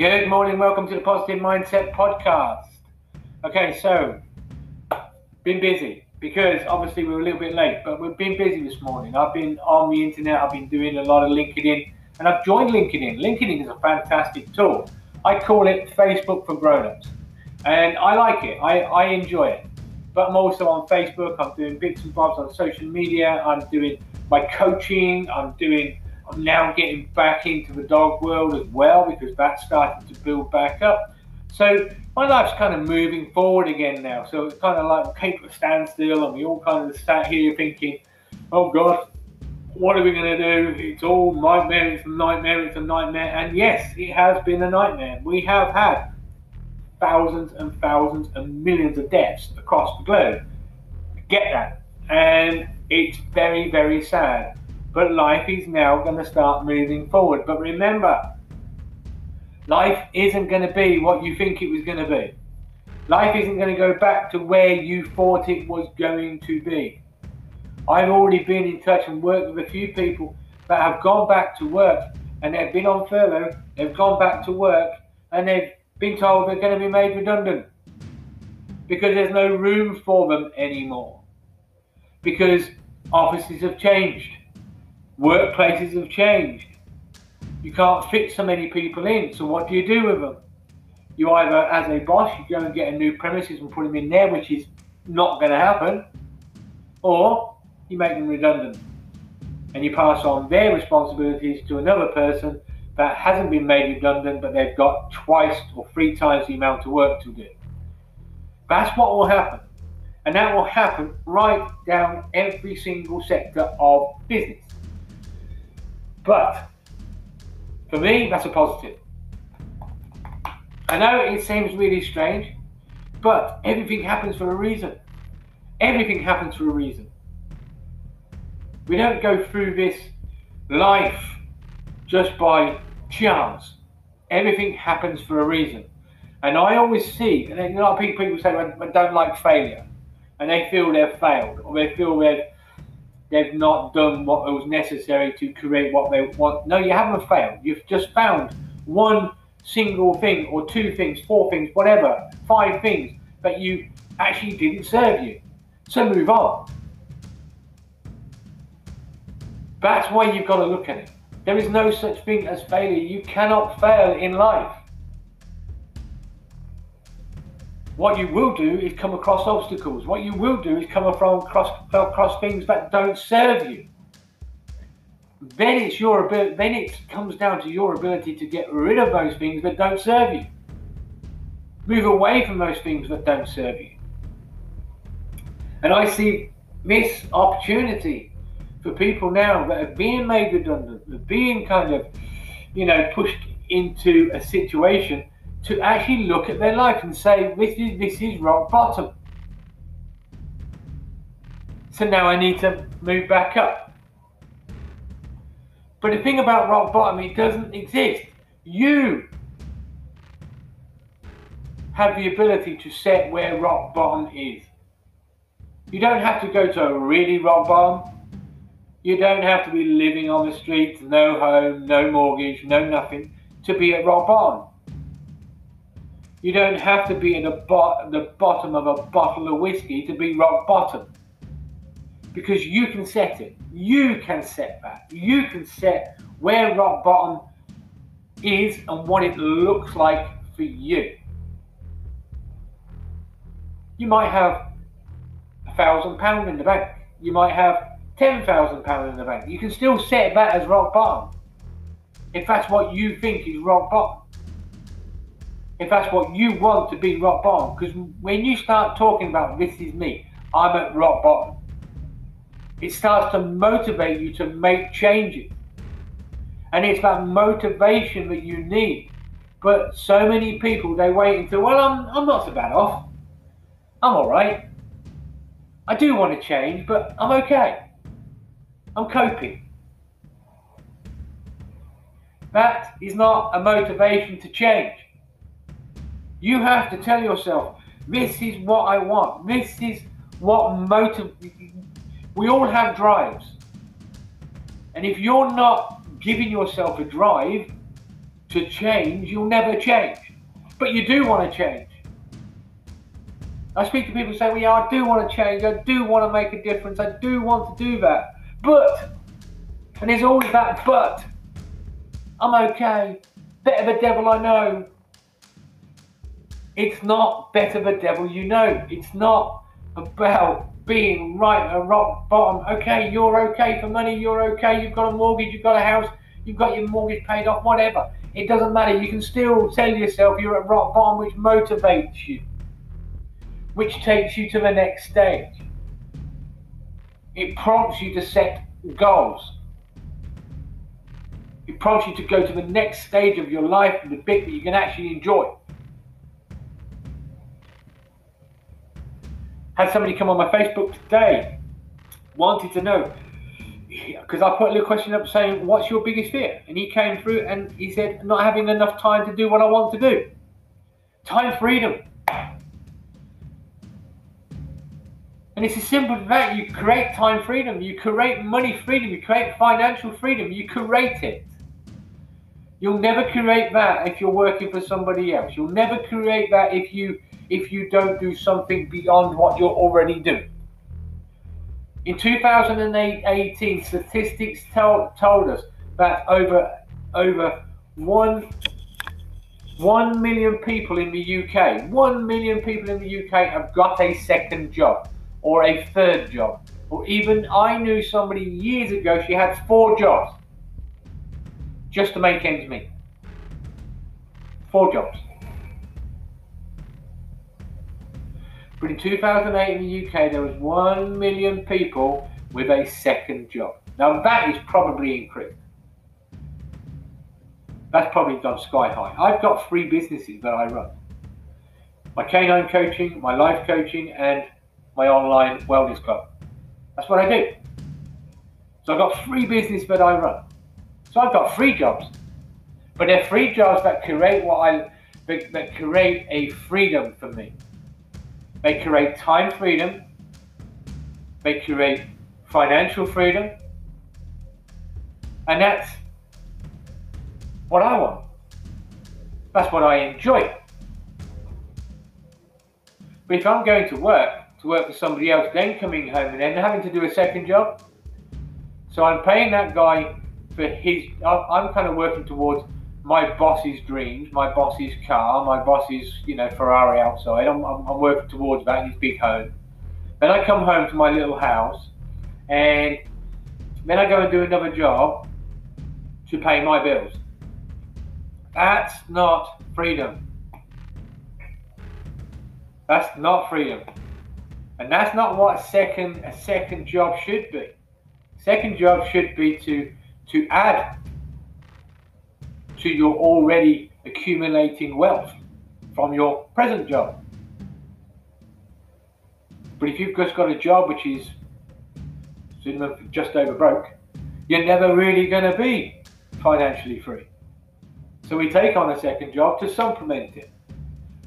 Good morning, welcome to the Positive Mindset Podcast. Okay, so been busy because obviously we were a little bit late, but we've been busy this morning. I've been on the internet, I've been doing a lot of LinkedIn, and I've joined LinkedIn. LinkedIn is a fantastic tool. I call it Facebook for grown-ups, and I like it. I, I enjoy it. But I'm also on Facebook. I'm doing bits and bobs on social media. I'm doing my coaching. I'm doing I'm now getting back into the dog world as well because that's starting to build back up. So my life's kind of moving forward again now. So it's kind of like came to a standstill, and we all kind of sat here thinking, "Oh God, what are we going to do? It's all nightmare. It's a nightmare. It's a nightmare." And yes, it has been a nightmare. We have had thousands and thousands and millions of deaths across the globe. Get that, and it's very, very sad. But life is now going to start moving forward. But remember, life isn't going to be what you think it was going to be. Life isn't going to go back to where you thought it was going to be. I've already been in touch and worked with a few people that have gone back to work and they've been on furlough, they've gone back to work and they've been told they're going to be made redundant because there's no room for them anymore. Because offices have changed Workplaces have changed. You can't fit so many people in, so what do you do with them? You either, as a boss, you go and get a new premises and put them in there, which is not going to happen, or you make them redundant and you pass on their responsibilities to another person that hasn't been made redundant, but they've got twice or three times the amount of work to do. That's what will happen. And that will happen right down every single sector of business. But for me, that's a positive. I know it seems really strange, but everything happens for a reason. Everything happens for a reason. We don't go through this life just by chance. Everything happens for a reason. And I always see, and a lot of people say, I don't like failure. And they feel they've failed, or they feel they've they've not done what was necessary to create what they want. No, you haven't failed. You've just found one single thing or two things, four things, whatever, five things that you actually didn't serve you. So move on. That's why you've got to look at it. There is no such thing as failure. You cannot fail in life. What you will do is come across obstacles. What you will do is come across, across things that don't serve you. Then it's your ability. Then it comes down to your ability to get rid of those things that don't serve you. Move away from those things that don't serve you. And I see this opportunity for people now that are being made redundant, that are being kind of, you know, pushed into a situation to actually look at their life and say, this is, this is rock bottom. So now I need to move back up. But the thing about rock bottom, it doesn't exist. You have the ability to set where rock bottom is. You don't have to go to a really rock bottom. You don't have to be living on the streets, no home, no mortgage, no nothing, to be at rock bottom. You don't have to be in bo- the bottom of a bottle of whiskey to be rock bottom. Because you can set it. You can set that. You can set where rock bottom is and what it looks like for you. You might have a thousand pound in the bank. You might have ten thousand pound in the bank. You can still set that as rock bottom. If that's what you think is rock bottom if that's what you want to be rock bottom. Because when you start talking about this is me, I'm at rock bottom, it starts to motivate you to make changes. And it's that motivation that you need. But so many people, they wait until, well, I'm, I'm not so bad off. I'm all right. I do want to change, but I'm okay. I'm coping. That is not a motivation to change. You have to tell yourself, this is what I want. This is what motive. We all have drives. And if you're not giving yourself a drive to change, you'll never change. But you do want to change. I speak to people say, well, yeah, I do want to change. I do want to make a difference. I do want to do that. But, and there's always that but. I'm okay. Better the devil I know. It's not better the devil you know. It's not about being right at rock bottom. Okay, you're okay for money. You're okay. You've got a mortgage. You've got a house. You've got your mortgage paid off. Whatever. It doesn't matter. You can still tell yourself you're at rock bottom, which motivates you, which takes you to the next stage. It prompts you to set goals. It prompts you to go to the next stage of your life, the bit that you can actually enjoy. Had somebody come on my Facebook today, wanted to know, because I put a little question up saying, What's your biggest fear? And he came through and he said, Not having enough time to do what I want to do. Time freedom. And it's as simple as that. You create time freedom, you create money freedom, you create financial freedom, you create it. You'll never create that if you're working for somebody else. You'll never create that if you if you don't do something beyond what you're already doing. In 2018, statistics told, told us that over over one one million people in the UK, one million people in the UK have got a second job or a third job. Or even I knew somebody years ago, she had four jobs just to make ends meet. Four jobs. But in 2008 in the UK, there was 1 million people with a second job. Now that is probably increased. That's probably gone sky high. I've got three businesses that I run. My canine coaching, my life coaching, and my online wellness club. That's what I do. So I've got three businesses that I run. So I've got three jobs. But they're three jobs that create what I that, that create a freedom for me. They create time freedom. They create financial freedom. And that's what I want. That's what I enjoy. But if I'm going to work, to work for somebody else, then coming home and then having to do a second job, so I'm paying that guy for his, I'm kind of working towards my boss's dreams, my boss's car, my boss's, you know, Ferrari outside. I'm, I'm, I'm working towards that in his big home. Then I come home to my little house, and then I go and do another job to pay my bills. That's not freedom. That's not freedom. And that's not what a second a second job should be. Second job should be to to add to your already accumulating wealth from your present job. But if you've just got a job which is just over broke, you're never really going to be financially free. So we take on a second job to supplement it.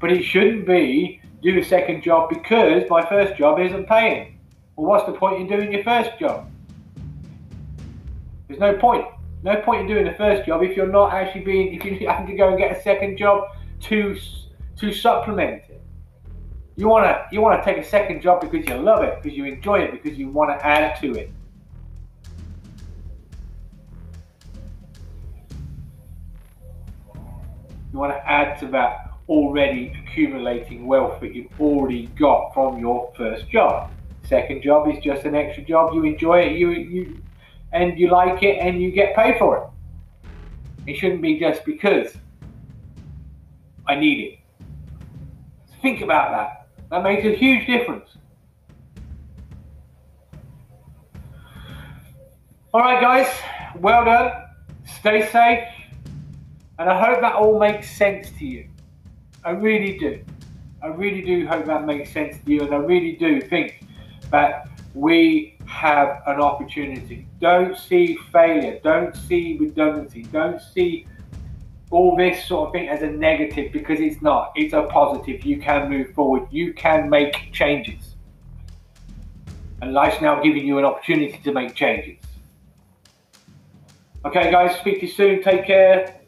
But it shouldn't be do a second job because my first job isn't paying. Well, what's the point in doing your first job? There's no point. No point in doing the first job if you're not actually being, if you're having to go and get a second job to to supplement it. You wanna you wanna take a second job because you love it, because you enjoy it, because you want to add to it. You want to add to that already accumulating wealth that you've already got from your first job. Second job is just an extra job. You enjoy it. You you and you like it and you get paid for it. It shouldn't be just because I need it. Think about that. That makes a huge difference. All right, guys, well done. Stay safe. And I hope that all makes sense to you. I really do. I really do hope that makes sense to you. And I really do think that we have an opportunity. Don't see failure. Don't see redundancy. Don't see all this sort of thing as a negative because it's not. It's a positive. You can move forward. You can make changes. And life's now giving you an opportunity to make changes. Okay, guys, speak to you soon. Take care.